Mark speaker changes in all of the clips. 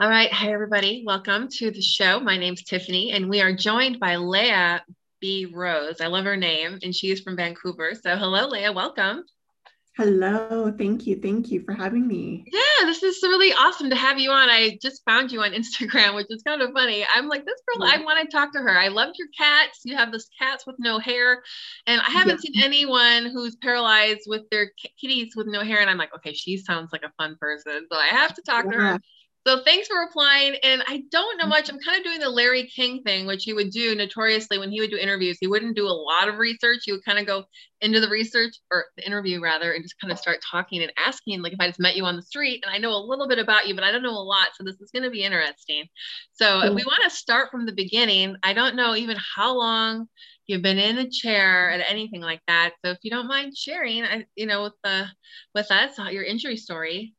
Speaker 1: All right. Hi, everybody. Welcome to the show. My name's Tiffany, and we are joined by Leah B. Rose. I love her name, and she is from Vancouver. So, hello, Leah. Welcome.
Speaker 2: Hello. Thank you. Thank you for having me.
Speaker 1: Yeah, this is really awesome to have you on. I just found you on Instagram, which is kind of funny. I'm like, this girl, yeah. I want to talk to her. I loved your cats. You have this cats with no hair. And I haven't yeah. seen anyone who's paralyzed with their kitties with no hair. And I'm like, okay, she sounds like a fun person. So I have to talk yeah. to her. So thanks for replying. And I don't know mm-hmm. much. I'm kind of doing the Larry King thing, which he would do notoriously when he would do interviews. He wouldn't do a lot of research. He would kind of go into the research or the interview rather, and just kind of start talking and asking, like if I just met you on the street and I know a little bit about you, but I don't know a lot. So this is going to be interesting. So mm-hmm. if we want to start from the beginning, I don't know even how long you've been in a chair and anything like that. So if you don't mind sharing, you know, with the with us uh, your injury story.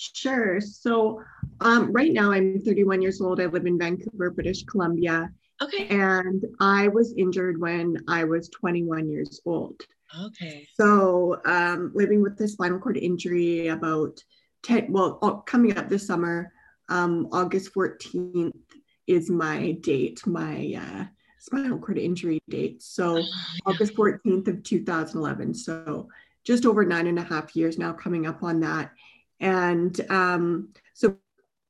Speaker 2: Sure. So um, right now I'm 31 years old. I live in Vancouver, British Columbia.
Speaker 1: Okay.
Speaker 2: And I was injured when I was 21 years old.
Speaker 1: Okay.
Speaker 2: So um, living with the spinal cord injury about 10, well, coming up this summer, um, August 14th is my date, my uh, spinal cord injury date. So oh, August 14th of 2011. So just over nine and a half years now coming up on that. And um, so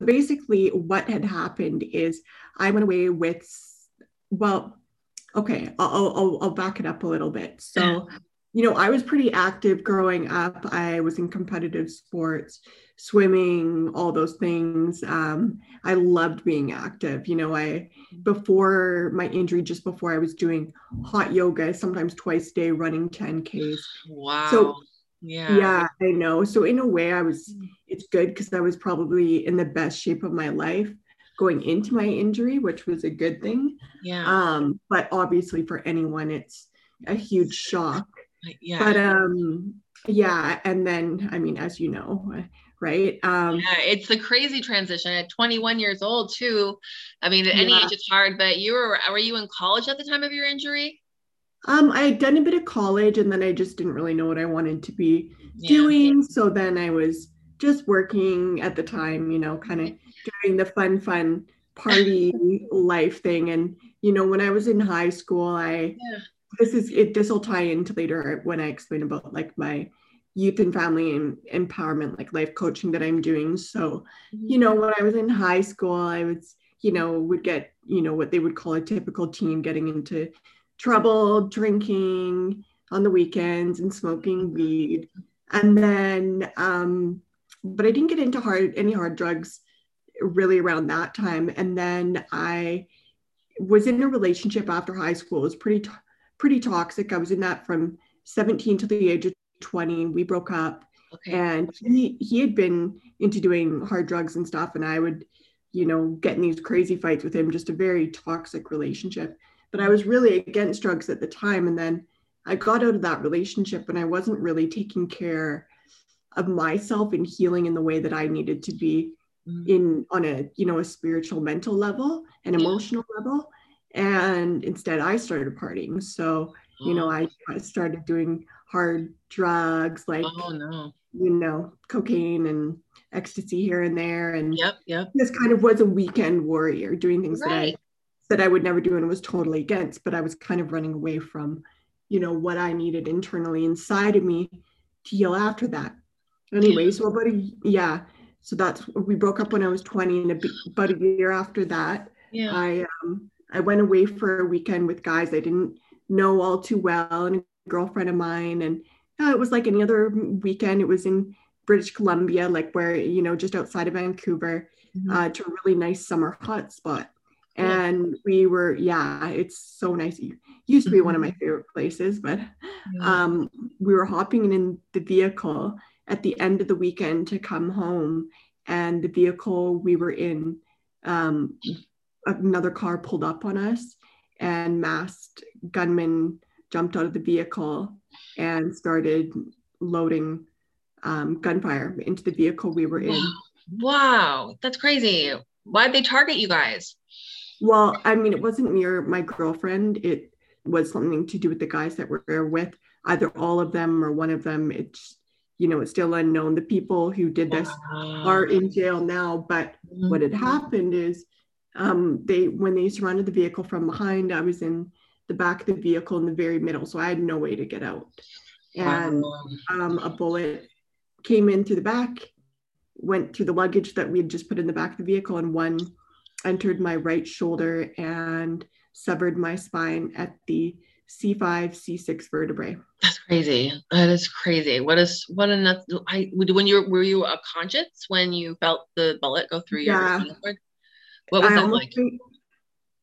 Speaker 2: basically, what had happened is I went away with, well, okay, I'll, I'll, I'll back it up a little bit. So, you know, I was pretty active growing up. I was in competitive sports, swimming, all those things. Um, I loved being active. You know, I, before my injury, just before I was doing hot yoga, sometimes twice a day, running 10Ks.
Speaker 1: Wow.
Speaker 2: So yeah. Yeah, I know. So in a way I was mm. it's good because I was probably in the best shape of my life going into my injury, which was a good thing.
Speaker 1: Yeah.
Speaker 2: Um, but obviously for anyone it's a huge shock.
Speaker 1: Yeah.
Speaker 2: But um yeah, and then I mean as you know, right? Um
Speaker 1: yeah, it's a crazy transition at 21 years old too. I mean at any yeah. age it's hard, but you were were you in college at the time of your injury?
Speaker 2: Um, I had done a bit of college and then I just didn't really know what I wanted to be yeah. doing. So then I was just working at the time, you know, kind of doing the fun, fun party life thing. And, you know, when I was in high school, I, yeah. this is it, this will tie into later when I explain about like my youth and family and empowerment, like life coaching that I'm doing. So, you mm-hmm. know, when I was in high school, I was, you know, would get, you know, what they would call a typical teen getting into trouble drinking on the weekends and smoking weed. And then, um, but I didn't get into hard any hard drugs really around that time. And then I was in a relationship after high school. It was pretty t- pretty toxic. I was in that from 17 to the age of 20. We broke up. Okay. And he he had been into doing hard drugs and stuff, and I would, you know, get in these crazy fights with him. Just a very toxic relationship but I was really against drugs at the time. And then I got out of that relationship and I wasn't really taking care of myself and healing in the way that I needed to be mm. in on a you know a spiritual mental level and emotional level. And instead I started partying. So you know I, I started doing hard drugs like
Speaker 1: oh no.
Speaker 2: you know cocaine and ecstasy here and there. And
Speaker 1: yep yep.
Speaker 2: this kind of was a weekend warrior doing things right. that I that I would never do and was totally against, but I was kind of running away from, you know, what I needed internally inside of me to heal after that. Anyway, so about a yeah, so that's we broke up when I was 20, and a, about a year after that,
Speaker 1: yeah.
Speaker 2: I um I went away for a weekend with guys I didn't know all too well, and a girlfriend of mine, and it was like any other weekend. It was in British Columbia, like where you know just outside of Vancouver, mm-hmm. uh, to a really nice summer hot spot and we were yeah it's so nice. It used to be one of my mm-hmm. favorite places but um, we were hopping in the vehicle at the end of the weekend to come home and the vehicle we were in um, another car pulled up on us and masked gunmen jumped out of the vehicle and started loading um, gunfire into the vehicle we were in.
Speaker 1: Wow that's crazy. Why'd they target you guys
Speaker 2: well, I mean, it wasn't me or my girlfriend. It was something to do with the guys that were there with, either all of them or one of them. It's, you know, it's still unknown. The people who did this wow. are in jail now, but mm-hmm. what had happened is um, they when they surrounded the vehicle from behind, I was in the back of the vehicle in the very middle, so I had no way to get out. And um, a bullet came in through the back, went through the luggage that we had just put in the back of the vehicle, and one entered my right shoulder and severed my spine at the C5, C6 vertebrae.
Speaker 1: That's crazy. That is crazy. What is what nuts? I when you were you a conscious when you felt the bullet go through yeah. your
Speaker 2: What was I that like? Be,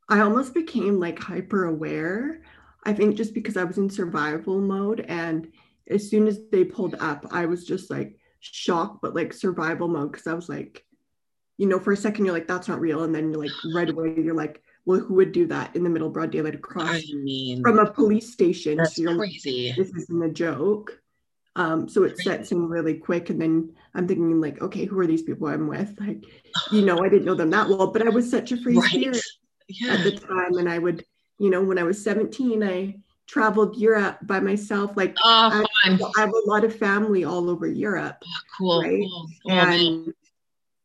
Speaker 2: I almost became like hyper aware. I think just because I was in survival mode, and as soon as they pulled up, I was just like shocked, but like survival mode because I was like, you know, for a second you're like, that's not real, and then you're like, right away you're like, well, who would do that in the middle of broad daylight across I mean, from a police station?
Speaker 1: That's so crazy.
Speaker 2: Like, this isn't a joke. Um, so it sets in really quick, and then I'm thinking like, okay, who are these people I'm with? Like, you know, I didn't know them that well, but I was such a free right. spirit yeah. at the time, and I would, you know, when I was 17, I traveled Europe by myself. Like, oh, I, I, have a lot of family all over Europe.
Speaker 1: Oh, cool. Right?
Speaker 2: Cool. And.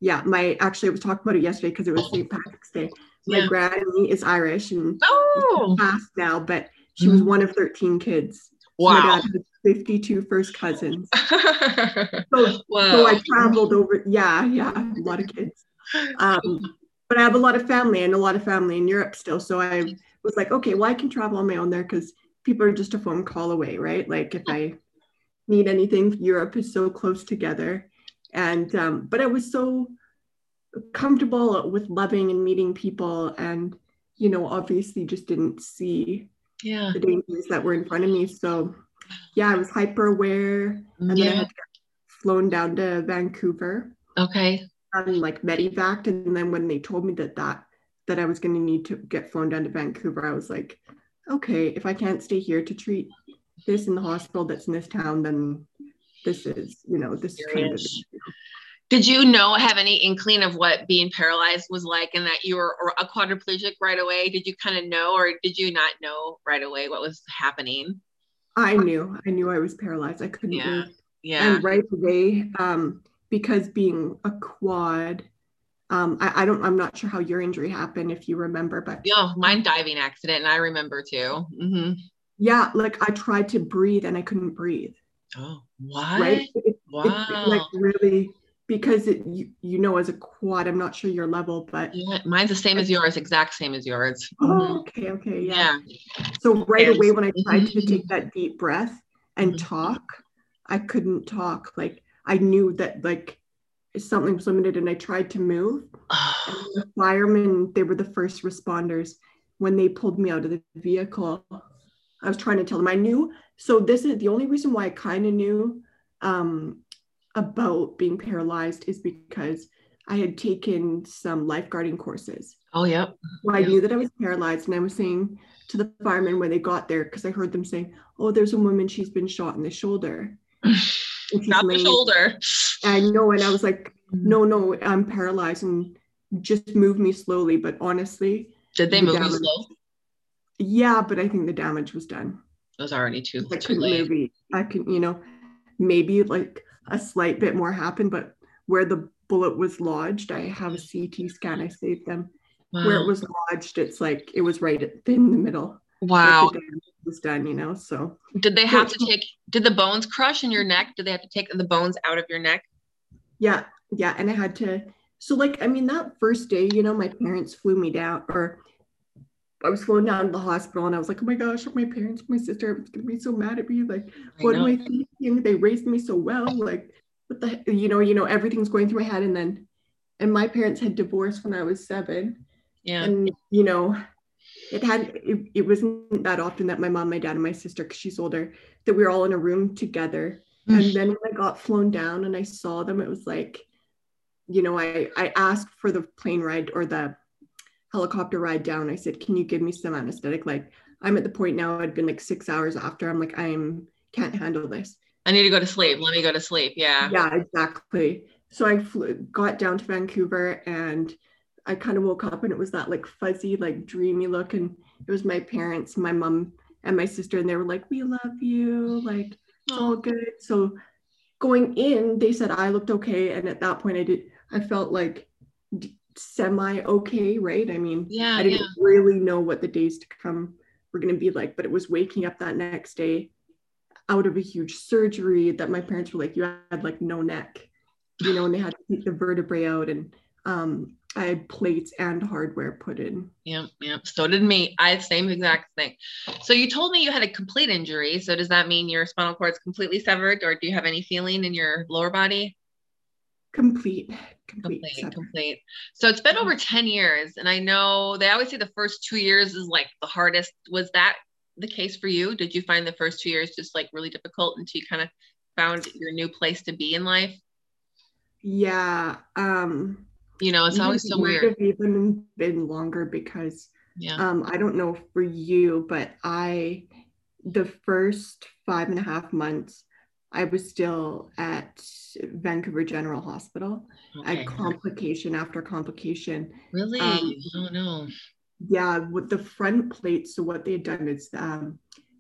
Speaker 2: Yeah, my actually, I was talking about it yesterday because it was St. Patrick's Day my yeah. granny is Irish and oh. passed now, but she was mm-hmm. one of 13 kids.
Speaker 1: Wow. My dad
Speaker 2: had 52 first cousins. so, wow. so I traveled over, yeah, yeah, a lot of kids. Um, but I have a lot of family and a lot of family in Europe still. So I was like, okay, well, I can travel on my own there because people are just a phone call away, right? Like if I need anything, Europe is so close together. And, um, but I was so, comfortable with loving and meeting people and you know obviously just didn't see
Speaker 1: yeah.
Speaker 2: the dangers that were in front of me. So yeah i was hyper aware and yeah. then i had flown down to vancouver.
Speaker 1: Okay.
Speaker 2: And like medivac and then when they told me that that that i was going to need to get flown down to vancouver i was like okay if i can't stay here to treat this in the hospital that's in this town then this is you know this kind of
Speaker 1: did you know have any inkling of what being paralyzed was like and that you were a quadriplegic right away? Did you kind of know or did you not know right away what was happening?
Speaker 2: I knew. I knew i was paralyzed. I couldn't
Speaker 1: yeah.
Speaker 2: move.
Speaker 1: yeah.
Speaker 2: And right away um because being a quad um I, I don't i'm not sure how your injury happened if you remember but
Speaker 1: yeah mine diving accident and i remember too. Mm-hmm.
Speaker 2: yeah like i tried to breathe and i couldn't breathe.
Speaker 1: Oh what right
Speaker 2: it, wow. It, like really because it, you, you know as a quad i'm not sure your level but
Speaker 1: yeah, mine's the same as yours exact same as yours
Speaker 2: oh mm-hmm. okay okay yeah. yeah. so right away when i tried to take that deep breath and mm-hmm. talk i couldn't talk like i knew that like something was limited and i tried to move the firemen they were the first responders when they pulled me out of the vehicle i was trying to tell them i knew so this is the only reason why i kind of knew um, about being paralyzed is because I had taken some lifeguarding courses.
Speaker 1: Oh, yeah.
Speaker 2: Well, I knew that I was paralyzed, and I was saying to the firemen when they got there, because I heard them saying, "Oh, there's a woman. She's been shot in the shoulder."
Speaker 1: Not the shoulder.
Speaker 2: I know, and I was like, mm-hmm. "No, no, I'm paralyzed, and just move me slowly." But honestly,
Speaker 1: did they the move damage, you slow?
Speaker 2: Yeah, but I think the damage was done.
Speaker 1: It was already too.
Speaker 2: I
Speaker 1: too
Speaker 2: late. Move, I can, you know, maybe like a slight bit more happened, but where the bullet was lodged, I have a CT scan. I saved them. Wow. Where it was lodged, it's like it was right in the middle.
Speaker 1: Wow.
Speaker 2: Like was done, you know. So
Speaker 1: did they have to take did the bones crush in your neck? Did they have to take the bones out of your neck?
Speaker 2: Yeah, yeah. And I had to so like I mean that first day, you know, my parents flew me down or I was flown down to the hospital and I was like, oh my gosh, my parents, my sister was gonna be so mad at me. Like, what am I thinking? They raised me so well. Like, what the you know, you know, everything's going through my head. And then and my parents had divorced when I was seven.
Speaker 1: Yeah.
Speaker 2: And you know, it had it, it wasn't that often that my mom, my dad, and my sister, because she's older, that we were all in a room together. Mm. And then when I got flown down and I saw them, it was like, you know, I I asked for the plane ride or the helicopter ride down. I said, Can you give me some anesthetic? Like, I'm at the point now, I'd been like six hours after. I'm like, I'm can't handle this.
Speaker 1: I need to go to sleep. Let me go to sleep. Yeah.
Speaker 2: Yeah, exactly. So I flew, got down to Vancouver and I kind of woke up and it was that like fuzzy, like dreamy look. And it was my parents, my mom, and my sister. And they were like, We love you. Like, it's all good. So going in, they said I looked okay. And at that point, I did, I felt like semi okay, right? I mean,
Speaker 1: yeah,
Speaker 2: I didn't
Speaker 1: yeah.
Speaker 2: really know what the days to come were going to be like, but it was waking up that next day out of a huge surgery that my parents were like, you had like no neck, you know, and they had to take the vertebrae out and um, I had plates and hardware put in.
Speaker 1: Yep, yep. So did me. I had same exact thing. So you told me you had a complete injury. So does that mean your spinal cord is completely severed, or do you have any feeling in your lower body?
Speaker 2: Complete, complete,
Speaker 1: complete, complete. So it's been over 10 years. And I know they always say the first two years is like the hardest. Was that the case for you? Did you find the first two years just like really difficult until you kind of found your new place to be in life?
Speaker 2: Yeah. Um,
Speaker 1: you know, it's always so weird. Have
Speaker 2: even been longer because
Speaker 1: yeah.
Speaker 2: um, I don't know for you, but I the first five and a half months I was still at Vancouver General Hospital. Okay. I had complication after complication.
Speaker 1: Really? Um, oh no.
Speaker 2: Yeah, with the front plate. So what they had done is um,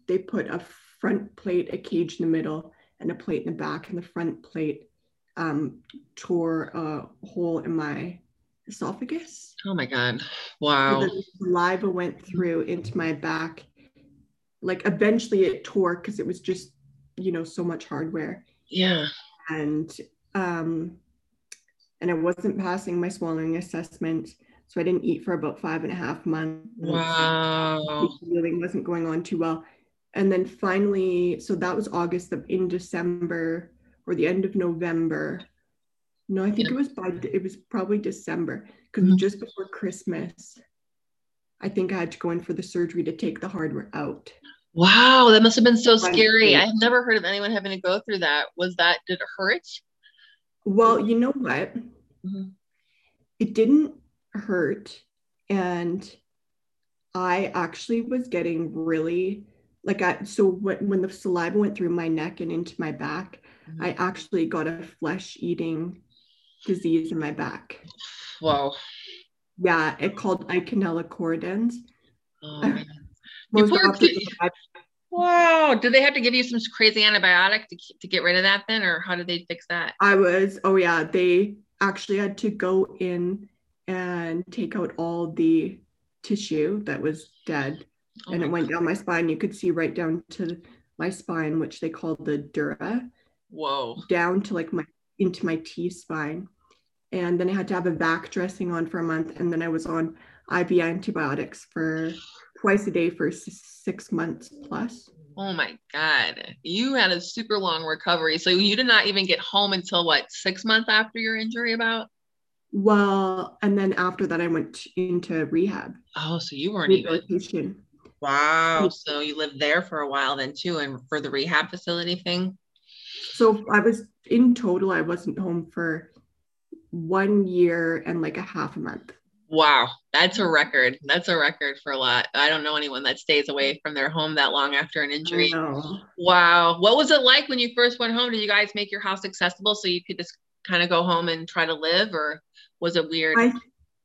Speaker 2: they put a front plate, a cage in the middle, and a plate in the back, and the front plate um, tore a hole in my esophagus.
Speaker 1: Oh my God. Wow.
Speaker 2: So the saliva went through into my back. Like eventually it tore because it was just, you know, so much hardware.
Speaker 1: Yeah.
Speaker 2: And um and I wasn't passing my swallowing assessment. So I didn't eat for about five and a half months.
Speaker 1: Wow.
Speaker 2: Healing wasn't going on too well. And then finally, so that was August of in December or the end of November. No, I think yeah. it was by it was probably December because mm-hmm. just before Christmas, I think I had to go in for the surgery to take the hardware out.
Speaker 1: Wow, that must have been so scary. I've never heard of anyone having to go through that. Was that did it hurt?
Speaker 2: Well, you know what? Mm-hmm. It didn't hurt and I actually was getting really like I so when, when the saliva went through my neck and into my back, mm-hmm. I actually got a flesh eating disease in my back.
Speaker 1: Wow.
Speaker 2: Yeah, it called Eikenella corrodens.
Speaker 1: Oh, you poor kid. Wow. Do they have to give you some crazy antibiotic to, to get rid of that then, or how did they fix that?
Speaker 2: I was, oh yeah, they actually had to go in and take out all the tissue that was dead. Oh and it went God. down my spine. You could see right down to my spine, which they called the dura.
Speaker 1: Whoa.
Speaker 2: Down to like my into my T spine. And then I had to have a back dressing on for a month. And then I was on IV antibiotics for twice a day for six months plus.
Speaker 1: Oh my God. You had a super long recovery. So you did not even get home until what, six months after your injury about?
Speaker 2: Well, and then after that, I went into rehab.
Speaker 1: Oh, so you weren't even. Wow. So you lived there for a while then too, and for the rehab facility thing?
Speaker 2: So I was in total, I wasn't home for one year and like a half a month.
Speaker 1: Wow, that's a record. That's a record for a lot. I don't know anyone that stays away from their home that long after an injury. Wow. What was it like when you first went home? Did you guys make your house accessible so you could just kind of go home and try to live or was it weird?
Speaker 2: I,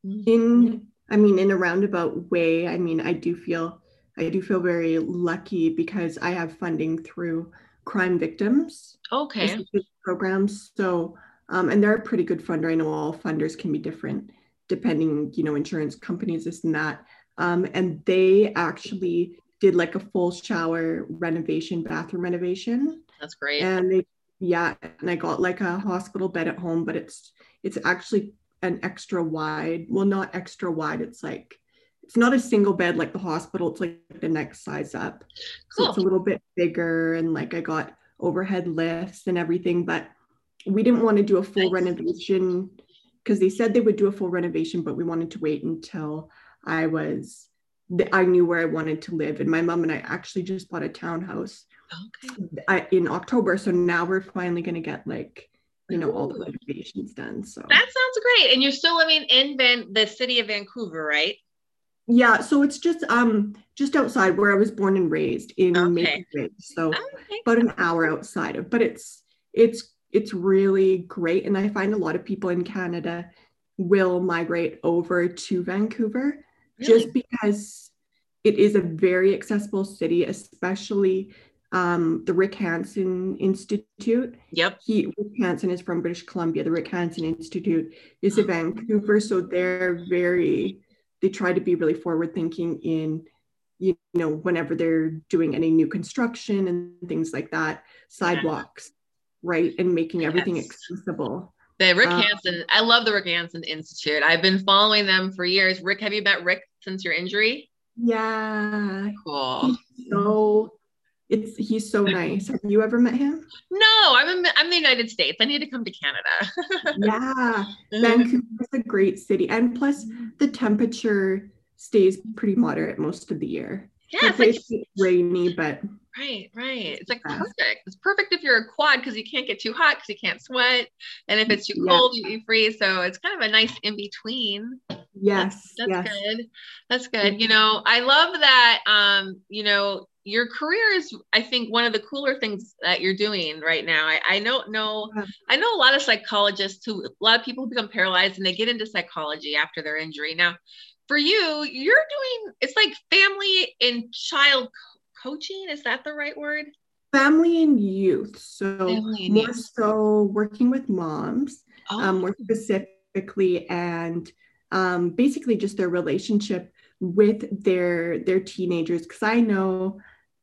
Speaker 2: in I mean in a roundabout way, I mean I do feel I do feel very lucky because I have funding through crime victims
Speaker 1: okay
Speaker 2: programs so um, and they're a pretty good funder i know all funders can be different depending you know insurance companies this and that um, and they actually did like a full shower renovation bathroom renovation
Speaker 1: that's great
Speaker 2: and they yeah and i got like a hospital bed at home but it's it's actually an extra wide well not extra wide it's like it's not a single bed like the hospital. It's like the next size up. So it's a little bit bigger and like I got overhead lifts and everything, but we didn't want to do a full nice. renovation because they said they would do a full renovation, but we wanted to wait until I was I knew where I wanted to live. And my mom and I actually just bought a townhouse okay. in October. So now we're finally going to get like, you know, Ooh. all the renovations done. So
Speaker 1: that sounds great. And you're still living in Van- the city of Vancouver, right?
Speaker 2: Yeah, so it's just um just outside where I was born and raised in okay. Maple Ridge. So okay. about an hour outside of, but it's it's it's really great. And I find a lot of people in Canada will migrate over to Vancouver really? just because it is a very accessible city, especially um, the Rick Hansen Institute.
Speaker 1: Yep.
Speaker 2: He Rick Hansen is from British Columbia. The Rick Hansen Institute is in Vancouver, so they're very they try to be really forward thinking in you know whenever they're doing any new construction and things like that, sidewalks. Right, and making everything yes. accessible.
Speaker 1: The Rick um, Hansen, I love the Rick Hansen Institute. I've been following them for years. Rick, have you met Rick since your injury?
Speaker 2: Yeah.
Speaker 1: Cool.
Speaker 2: He's so it's he's so nice. Have you ever met him?
Speaker 1: No, I'm in, I'm in the United States. I need to come to Canada.
Speaker 2: yeah, Vancouver is a great city, and plus the temperature stays pretty moderate most of the year.
Speaker 1: Yeah, it's, like,
Speaker 2: it's rainy, but
Speaker 1: right, right. It's like perfect. It's perfect if you're a quad because you can't get too hot because you can't sweat, and if it's too cold, you, you freeze. So it's kind of a nice in between.
Speaker 2: Yes,
Speaker 1: that's, that's
Speaker 2: yes.
Speaker 1: good. That's good. You know, I love that. Um, you know, your career is i think one of the cooler things that you're doing right now i, I don't know i know a lot of psychologists who a lot of people who become paralyzed and they get into psychology after their injury now for you you're doing it's like family and child coaching is that the right word
Speaker 2: family and youth so and more youth. so working with moms oh. um, more specifically and um, basically just their relationship with their their teenagers because i know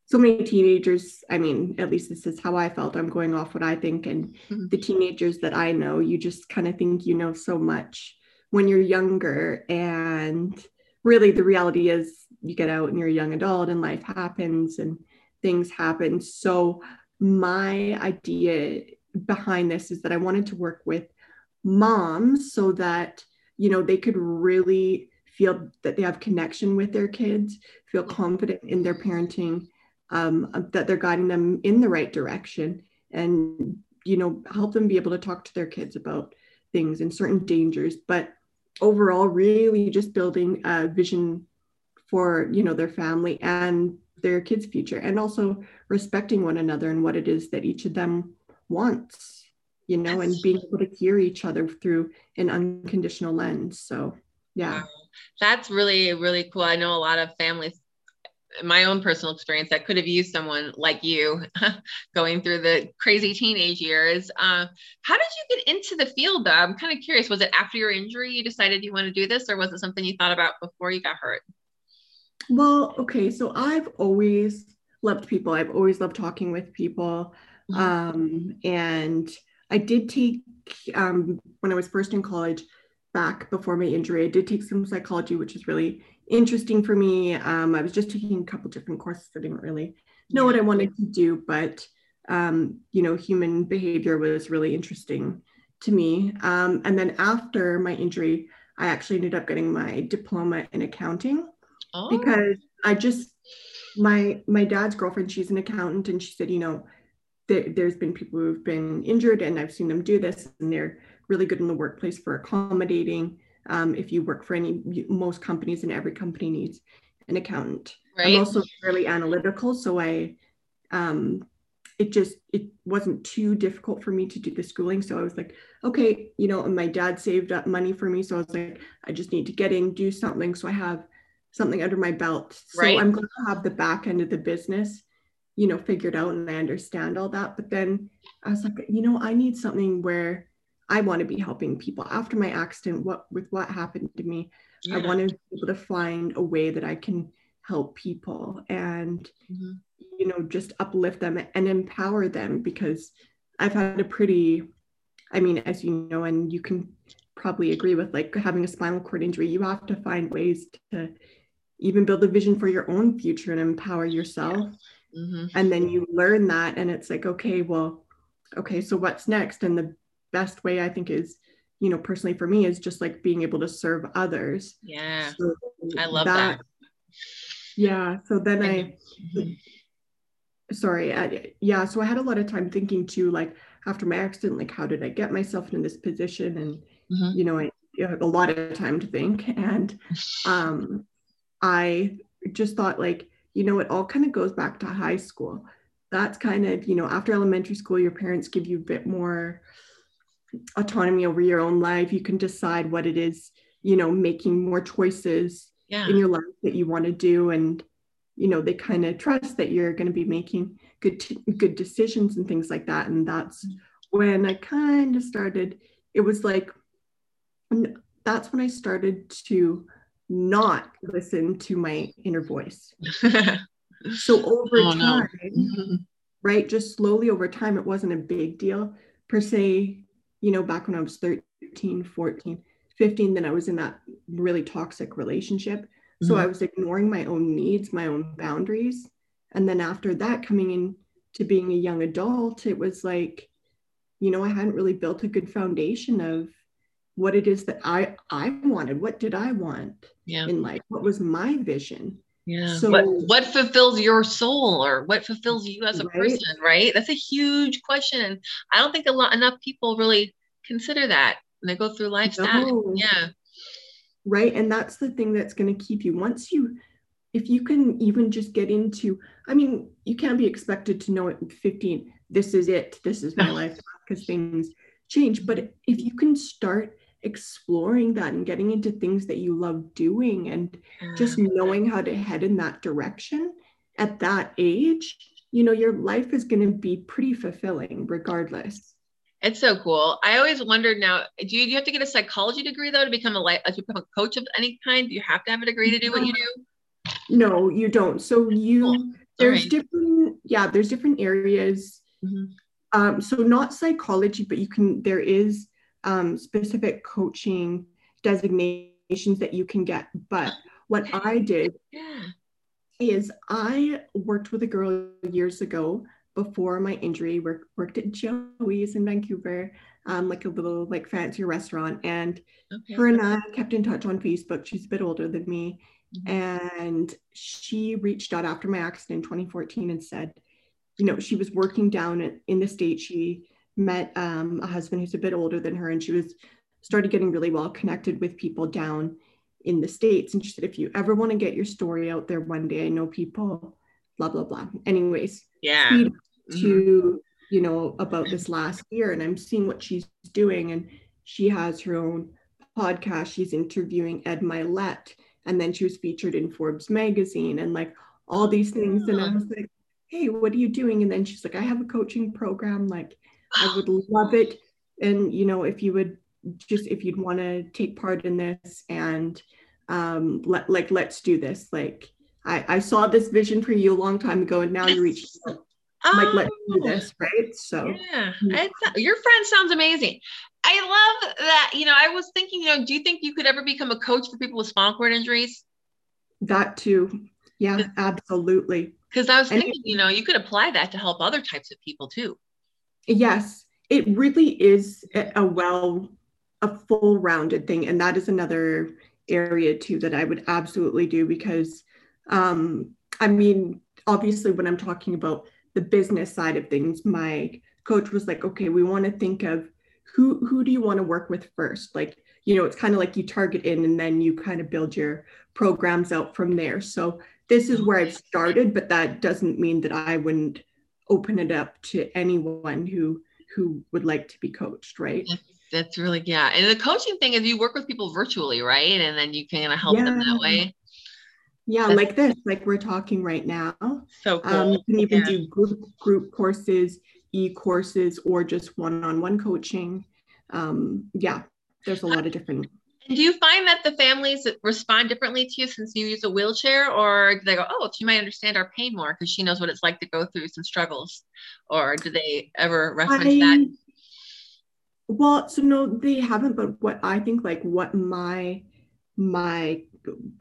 Speaker 2: so many teenagers i mean at least this is how i felt i'm going off what i think and mm-hmm. the teenagers that i know you just kind of think you know so much when you're younger and really the reality is you get out and you're a young adult and life happens and things happen. So my idea behind this is that i wanted to work with moms so that you know they could really feel that they have connection with their kids feel confident in their parenting um, that they're guiding them in the right direction and you know help them be able to talk to their kids about things and certain dangers. But overall really just building a vision for you know their family and their kids future and also respecting one another and what it is that each of them wants you know and being able to hear each other through an unconditional lens so yeah
Speaker 1: that's really really cool i know a lot of families my own personal experience I could have used someone like you going through the crazy teenage years. Uh, how did you get into the field though? I'm kind of curious. Was it after your injury you decided you want to do this or was it something you thought about before you got hurt?
Speaker 2: Well, okay. So I've always loved people. I've always loved talking with people. Mm-hmm. Um, and I did take, um, when I was first in college, back before my injury, I did take some psychology, which is really interesting for me. Um, I was just taking a couple different courses. I didn't really know what I wanted to do, but um, you know, human behavior was really interesting to me. Um, and then after my injury, I actually ended up getting my diploma in accounting oh. because I just my my dad's girlfriend, she's an accountant, and she said, you know, there, there's been people who've been injured, and I've seen them do this, and they're really good in the workplace for accommodating um, if you work for any most companies and every company needs an accountant right. i'm also fairly analytical so i um, it just it wasn't too difficult for me to do the schooling so i was like okay you know my dad saved up money for me so i was like i just need to get in do something so i have something under my belt so right. i'm going to have the back end of the business you know figured out and i understand all that but then i was like you know i need something where I want to be helping people after my accident. What with what happened to me, yeah. I want to be able to find a way that I can help people and mm-hmm. you know just uplift them and empower them because I've had a pretty, I mean, as you know, and you can probably agree with like having a spinal cord injury, you have to find ways to even build a vision for your own future and empower yourself. Yeah. Mm-hmm. And then you learn that, and it's like, okay, well, okay, so what's next? And the best way I think is, you know, personally for me is just like being able to serve others.
Speaker 1: Yeah. So I love that, that.
Speaker 2: Yeah. So then I, mm-hmm. sorry. I, yeah. So I had a lot of time thinking too, like after my accident, like how did I get myself in this position? And, mm-hmm. you know, I you a lot of time to think. And um, I just thought like, you know, it all kind of goes back to high school. That's kind of, you know, after elementary school, your parents give you a bit more autonomy over your own life you can decide what it is you know making more choices yeah. in your life that you want to do and you know they kind of trust that you're going to be making good good decisions and things like that and that's mm-hmm. when i kind of started it was like that's when i started to not listen to my inner voice. So over oh, time no. right just slowly over time it wasn't a big deal. Per se you know back when i was 13 14 15 then i was in that really toxic relationship. Mm-hmm. so i was ignoring my own needs my own boundaries. And then after that coming in to being a young adult it was like you know i hadn't really built a good foundation of what it is that i i wanted what did i want yeah. in life what was my vision
Speaker 1: yeah so what, what fulfills your soul or what fulfills you as a right? person right that's a huge question i don't think a lot enough people really consider that when they go through life no. yeah
Speaker 2: right and that's the thing that's going to keep you once you if you can even just get into i mean you can't be expected to know at 15 this is it this is my life because things change but if you can start exploring that and getting into things that you love doing and just mm. knowing how to head in that direction at that age you know your life is going to be pretty fulfilling regardless
Speaker 1: it's so cool. I always wondered now, do you, do you have to get a psychology degree though to become a life, to become a coach of any kind? Do you have to have a degree to do what you do?
Speaker 2: No, you don't. So you cool. there's right. different yeah, there's different areas. Mm-hmm. Um, so not psychology, but you can there is um, specific coaching designations that you can get. But what I did yeah. is I worked with a girl years ago before my injury. Work, worked at Joey's in Vancouver, um, like a little like fancy restaurant, and okay. her and I kept in touch on Facebook. She's a bit older than me, and she reached out after my accident in 2014 and said, you know, she was working down in the state. She met um, a husband who's a bit older than her, and she was started getting really well connected with people down in the states. And she said, if you ever want to get your story out there one day, I know people, blah blah blah. Anyways,
Speaker 1: yeah.
Speaker 2: Mm-hmm. To you know about this last year, and I'm seeing what she's doing, and she has her own podcast. She's interviewing Ed Mylett and then she was featured in Forbes magazine and like all these things. And I was like, hey, what are you doing? And then she's like, I have a coaching program. Like, I would love it. And, you know, if you would just, if you'd want to take part in this and um, let, like, let's do this. Like, I, I saw this vision for you a long time ago and now you're reaching out. like let's do oh. this right so
Speaker 1: yeah your friend sounds amazing I love that. You know, I was thinking, you know, do you think you could ever become a coach for people with spinal cord injuries?
Speaker 2: That too. Yeah, absolutely.
Speaker 1: Because I was thinking, and, you know, you could apply that to help other types of people too.
Speaker 2: Yes, it really is a well, a full rounded thing. And that is another area too that I would absolutely do because, um, I mean, obviously, when I'm talking about the business side of things, my coach was like, okay, we want to think of who who do you want to work with first like you know it's kind of like you target in and then you kind of build your programs out from there so this is where i've started but that doesn't mean that i wouldn't open it up to anyone who who would like to be coached right
Speaker 1: that's really yeah and the coaching thing is you work with people virtually right and then you can help yeah. them that way
Speaker 2: yeah that's, like this like we're talking right now
Speaker 1: so cool. um, you
Speaker 2: can even yeah. do group group courses e-courses or just one-on-one coaching. Um, yeah, there's a lot of different.
Speaker 1: And do you find that the families respond differently to you since you use a wheelchair, or do they go, "Oh, she might understand our pain more because she knows what it's like to go through some struggles," or do they ever reference I, that?
Speaker 2: Well, so no, they haven't. But what I think, like, what my my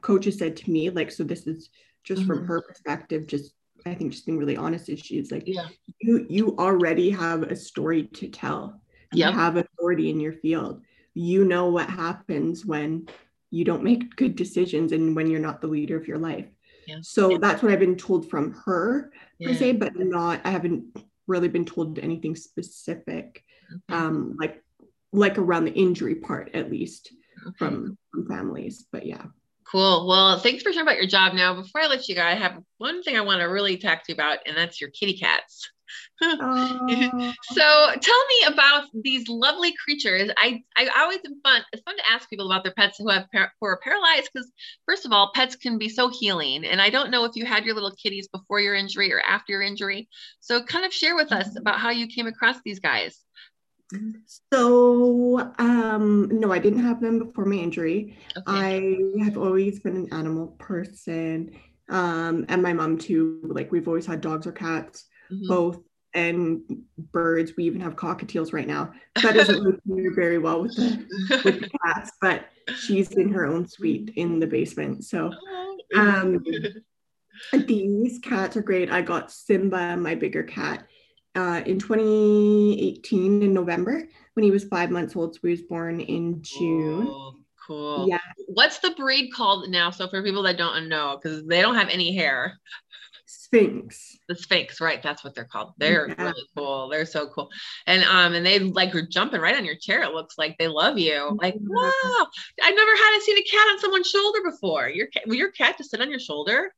Speaker 2: coaches said to me, like, so this is just mm-hmm. from her perspective, just I think just being really honest is she's like, yeah. you you already have a story to tell. Yep. You have authority in your field. You know what happens when you don't make good decisions and when you're not the leader of your life. Yeah. So yeah. that's what I've been told from her per se, but not I haven't really been told anything specific. Okay. Um, like like around the injury part at least okay. from, from families. But yeah.
Speaker 1: Cool. Well, thanks for sharing about your job. Now, before I let you go, I have one thing I want to really talk to you about, and that's your kitty cats. Oh. so tell me about these lovely creatures. I, I always fun. It's fun to ask people about their pets who have who are paralyzed because first of all, pets can be so healing. And I don't know if you had your little kitties before your injury or after your injury. So kind of share with us mm-hmm. about how you came across these guys.
Speaker 2: So, um, no, I didn't have them before my injury. Okay. I have always been an animal person, um, and my mom too. Like we've always had dogs or cats, mm-hmm. both, and birds. We even have cockatiels right now. That doesn't work very well with the, with the cats, but she's in her own suite in the basement. So, um, these cats are great. I got Simba, my bigger cat uh, in 2018 in November when he was five months old. So he was born in June. Oh,
Speaker 1: cool. Yeah. What's the breed called now? So for people that don't know, because they don't have any hair.
Speaker 2: Sphynx.
Speaker 1: The Sphynx, right? That's what they're called. They're yeah. really cool. They're so cool. And um, and they like are jumping right on your chair. It looks like they love you. Like, mm-hmm. wow! I've never had to see the cat on someone's shoulder before. Your cat, will your cat to sit on your shoulder?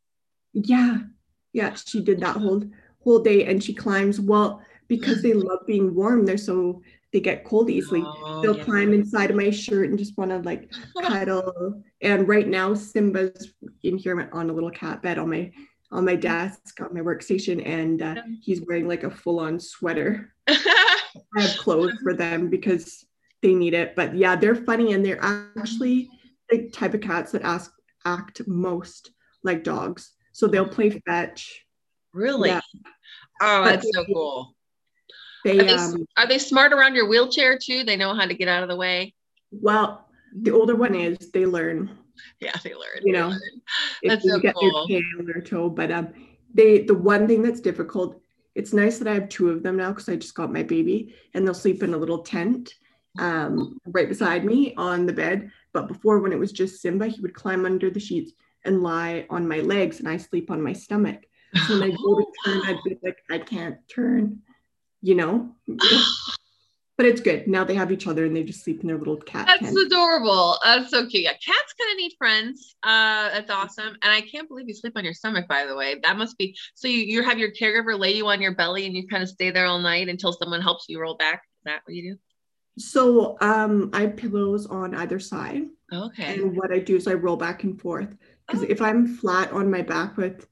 Speaker 2: Yeah, yeah. She did that whole whole day and she climbs well because they love being warm they're so they get cold easily oh, they'll yeah. climb inside of my shirt and just want to like cuddle and right now simba's in here on a little cat bed on my on my desk on my workstation and uh, he's wearing like a full-on sweater i have clothes for them because they need it but yeah they're funny and they're actually the type of cats that ask act most like dogs so they'll play fetch
Speaker 1: Really? Yeah. Oh, but that's so cool. They, are, they, um, are they smart around your wheelchair too? They know how to get out of the way.
Speaker 2: Well, the older one is they learn.
Speaker 1: Yeah, they learn.
Speaker 2: You know, if you so get cool. their tail or toe, but um, they the one thing that's difficult. It's nice that I have two of them now because I just got my baby, and they'll sleep in a little tent um, right beside me on the bed. But before, when it was just Simba, he would climb under the sheets and lie on my legs, and I sleep on my stomach. So when I go to turn, I'd be like, I can't turn, you know? but it's good. Now they have each other and they just sleep in their little cat.
Speaker 1: That's tent. adorable. That's so cute. Yeah, cats kind of need friends. Uh, that's awesome. And I can't believe you sleep on your stomach, by the way. That must be so you, you have your caregiver lay you on your belly and you kind of stay there all night until someone helps you roll back. Is that what you do?
Speaker 2: So um I have pillows on either side.
Speaker 1: Okay.
Speaker 2: And what I do is I roll back and forth. Because oh. if I'm flat on my back with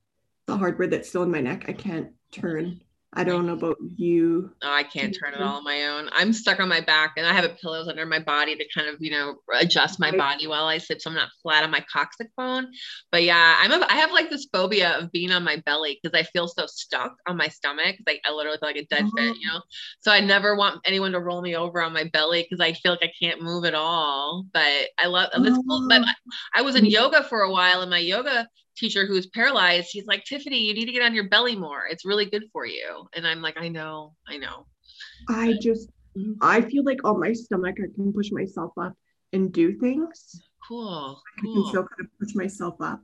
Speaker 2: the hardware that's still in my neck. I can't turn. I don't know about you.
Speaker 1: No, I can't turn it all on my own. I'm stuck on my back and I have a pillows under my body to kind of, you know, adjust my body while I sleep. So I'm not flat on my coccyx bone. But yeah, I'm a, I have like this phobia of being on my belly because I feel so stuck on my stomach. Like I literally feel like a dead uh-huh. fit, you know? So I never want anyone to roll me over on my belly because I feel like I can't move at all. But I love this. Cool. But I was in yoga for a while and my yoga teacher who's paralyzed, he's like, Tiffany, you need to get on your belly more. It's really good for you. And I'm like, I know, I know.
Speaker 2: I just, mm-hmm. I feel like on my stomach, I can push myself up and do things.
Speaker 1: Cool.
Speaker 2: I can still kind of push myself up.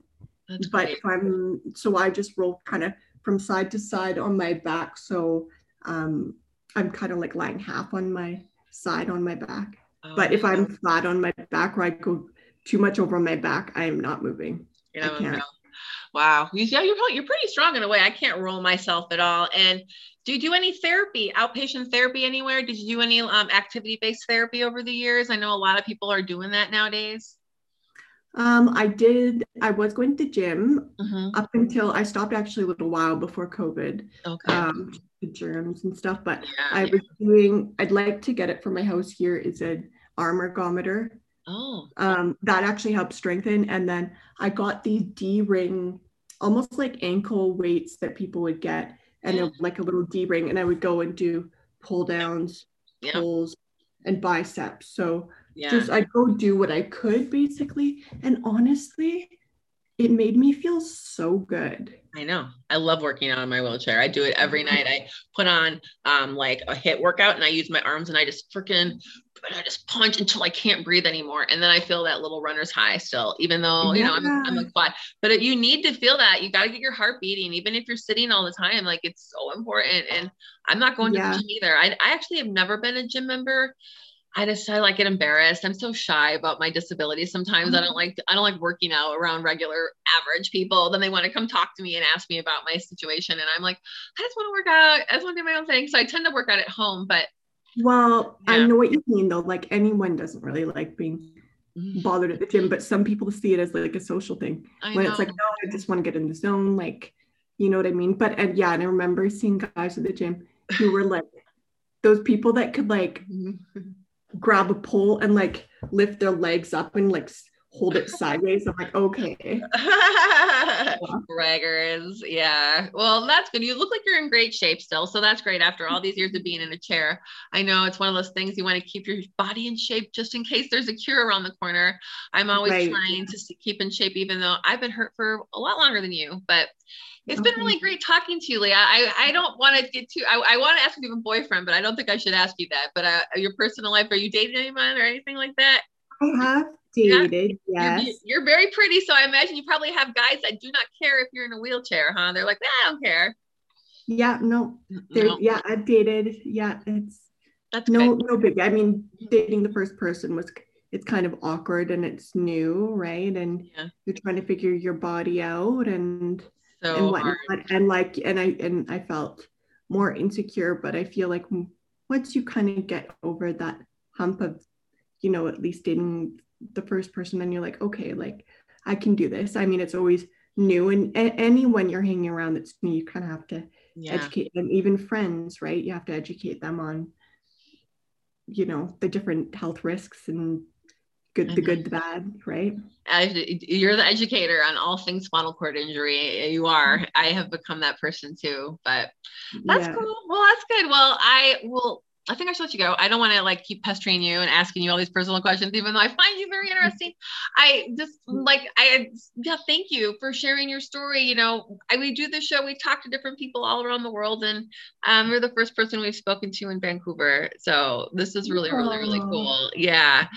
Speaker 2: That's but great. if I'm, so I just roll kind of from side to side on my back. So um, I'm kind of like lying half on my side on my back. Oh, but if I'm flat on my back or I go too much over my back, I am not moving.
Speaker 1: Know, I can't. Wow. Yeah, you're, you're pretty strong in a way. I can't roll myself at all. And do you do any therapy, outpatient therapy anywhere? Did you do any um, activity based therapy over the years? I know a lot of people are doing that nowadays.
Speaker 2: Um, I did. I was going to gym mm-hmm. up until I stopped actually a little while before COVID.
Speaker 1: Okay. Um,
Speaker 2: the germs and stuff, but yeah, I yeah. was doing. I'd like to get it for my house here. Is an arm ergometer.
Speaker 1: Oh.
Speaker 2: Um, that actually helped strengthen. And then I got these D ring, almost like ankle weights that people would get, and they're like a little D ring. And I would go and do pull downs, yeah. pulls, and biceps. So yeah. just I'd go do what I could basically. And honestly, it made me feel so good.
Speaker 1: I know. I love working out in my wheelchair. I do it every night. I put on um like a HIIT workout and I use my arms and I just freaking I just punch until I can't breathe anymore. And then I feel that little runner's high still, even though, you know, I'm, I'm a quad, but you need to feel that you got to get your heart beating, even if you're sitting all the time, like it's so important. And I'm not going yeah. to the gym either. I, I actually have never been a gym member. I just I like get embarrassed. I'm so shy about my disability. Sometimes I don't like I don't like working out around regular average people. Then they want to come talk to me and ask me about my situation, and I'm like, I just want to work out. I just want to do my own thing. So I tend to work out at home. But
Speaker 2: well, yeah. I know what you mean though. Like anyone doesn't really like being mm-hmm. bothered at the gym, but some people see it as like a social thing. I when know. it's like, no, I just want to get in the zone. Like, you know what I mean? But and yeah, and I remember seeing guys at the gym who were like those people that could like grab a pole and like lift their legs up and like hold it sideways. I'm like, okay.
Speaker 1: Braggers. Yeah. Well, that's good. You look like you're in great shape still. So that's great after all these years of being in a chair. I know it's one of those things you want to keep your body in shape just in case there's a cure around the corner. I'm always right. trying to keep in shape, even though I've been hurt for a lot longer than you. But it's been really great talking to you, Leah. I, I don't want to get too, I, I want to ask if you have a boyfriend, but I don't think I should ask you that. But uh, your personal life, are you dating anyone or anything like that?
Speaker 2: I have dated, yeah.
Speaker 1: yes. You're, you're, very pretty. So I imagine you probably have guys that do not care if you're in a wheelchair, huh? They're like, I don't care.
Speaker 2: Yeah, no. no. Yeah, I've dated. Yeah, it's that's no good. no big. I mean, dating the first person was it's kind of awkward and it's new, right? And yeah. you're trying to figure your body out and so and whatnot. Hard. And like, and I and I felt more insecure, but I feel like once you kind of get over that hump of, you know, at least dating the first person, then you're like, okay, like I can do this. I mean, it's always new, and, and anyone you're hanging around that's new, you kind of have to yeah. educate them. Even friends, right? You have to educate them on, you know, the different health risks and good the good the bad right
Speaker 1: you're the educator on all things spinal cord injury you are mm-hmm. i have become that person too but that's yeah. cool well that's good well i will I think I should let you go. I don't want to like keep pestering you and asking you all these personal questions, even though I find you very interesting. I just like I yeah, thank you for sharing your story. You know, I, we do the show, we talk to different people all around the world, and um, you're the first person we've spoken to in Vancouver. So this is really, really, really cool. Yeah.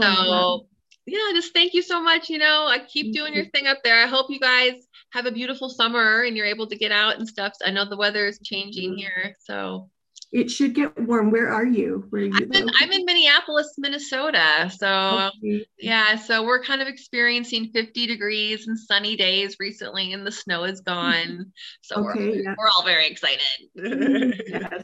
Speaker 1: So yeah, just thank you so much. You know, I keep doing your thing up there. I hope you guys have a beautiful summer and you're able to get out and stuff. I know the weather is changing here. So
Speaker 2: it should get warm. Where are you? Where are you?
Speaker 1: I'm in, I'm in Minneapolis, Minnesota. So okay. yeah, so we're kind of experiencing 50 degrees and sunny days recently, and the snow is gone. So okay, we're, yeah. we're all very excited.
Speaker 2: yes.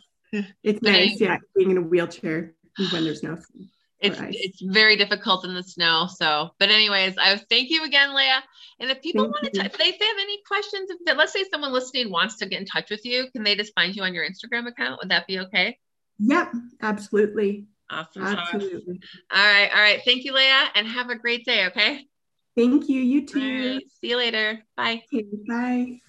Speaker 2: It's nice, yeah, being in a wheelchair when there's no
Speaker 1: it's it's very difficult in the snow. So, but anyways, I thank you again, Leah. And if people thank want to, if they have any questions, if let's say someone listening wants to get in touch with you, can they just find you on your Instagram account? Would that be okay?
Speaker 2: Yep, absolutely.
Speaker 1: Awesome. Absolutely. All right, all right. Thank you, Leah, and have a great day. Okay.
Speaker 2: Thank you. You too.
Speaker 1: Right, see you later. Bye.
Speaker 2: Okay, bye.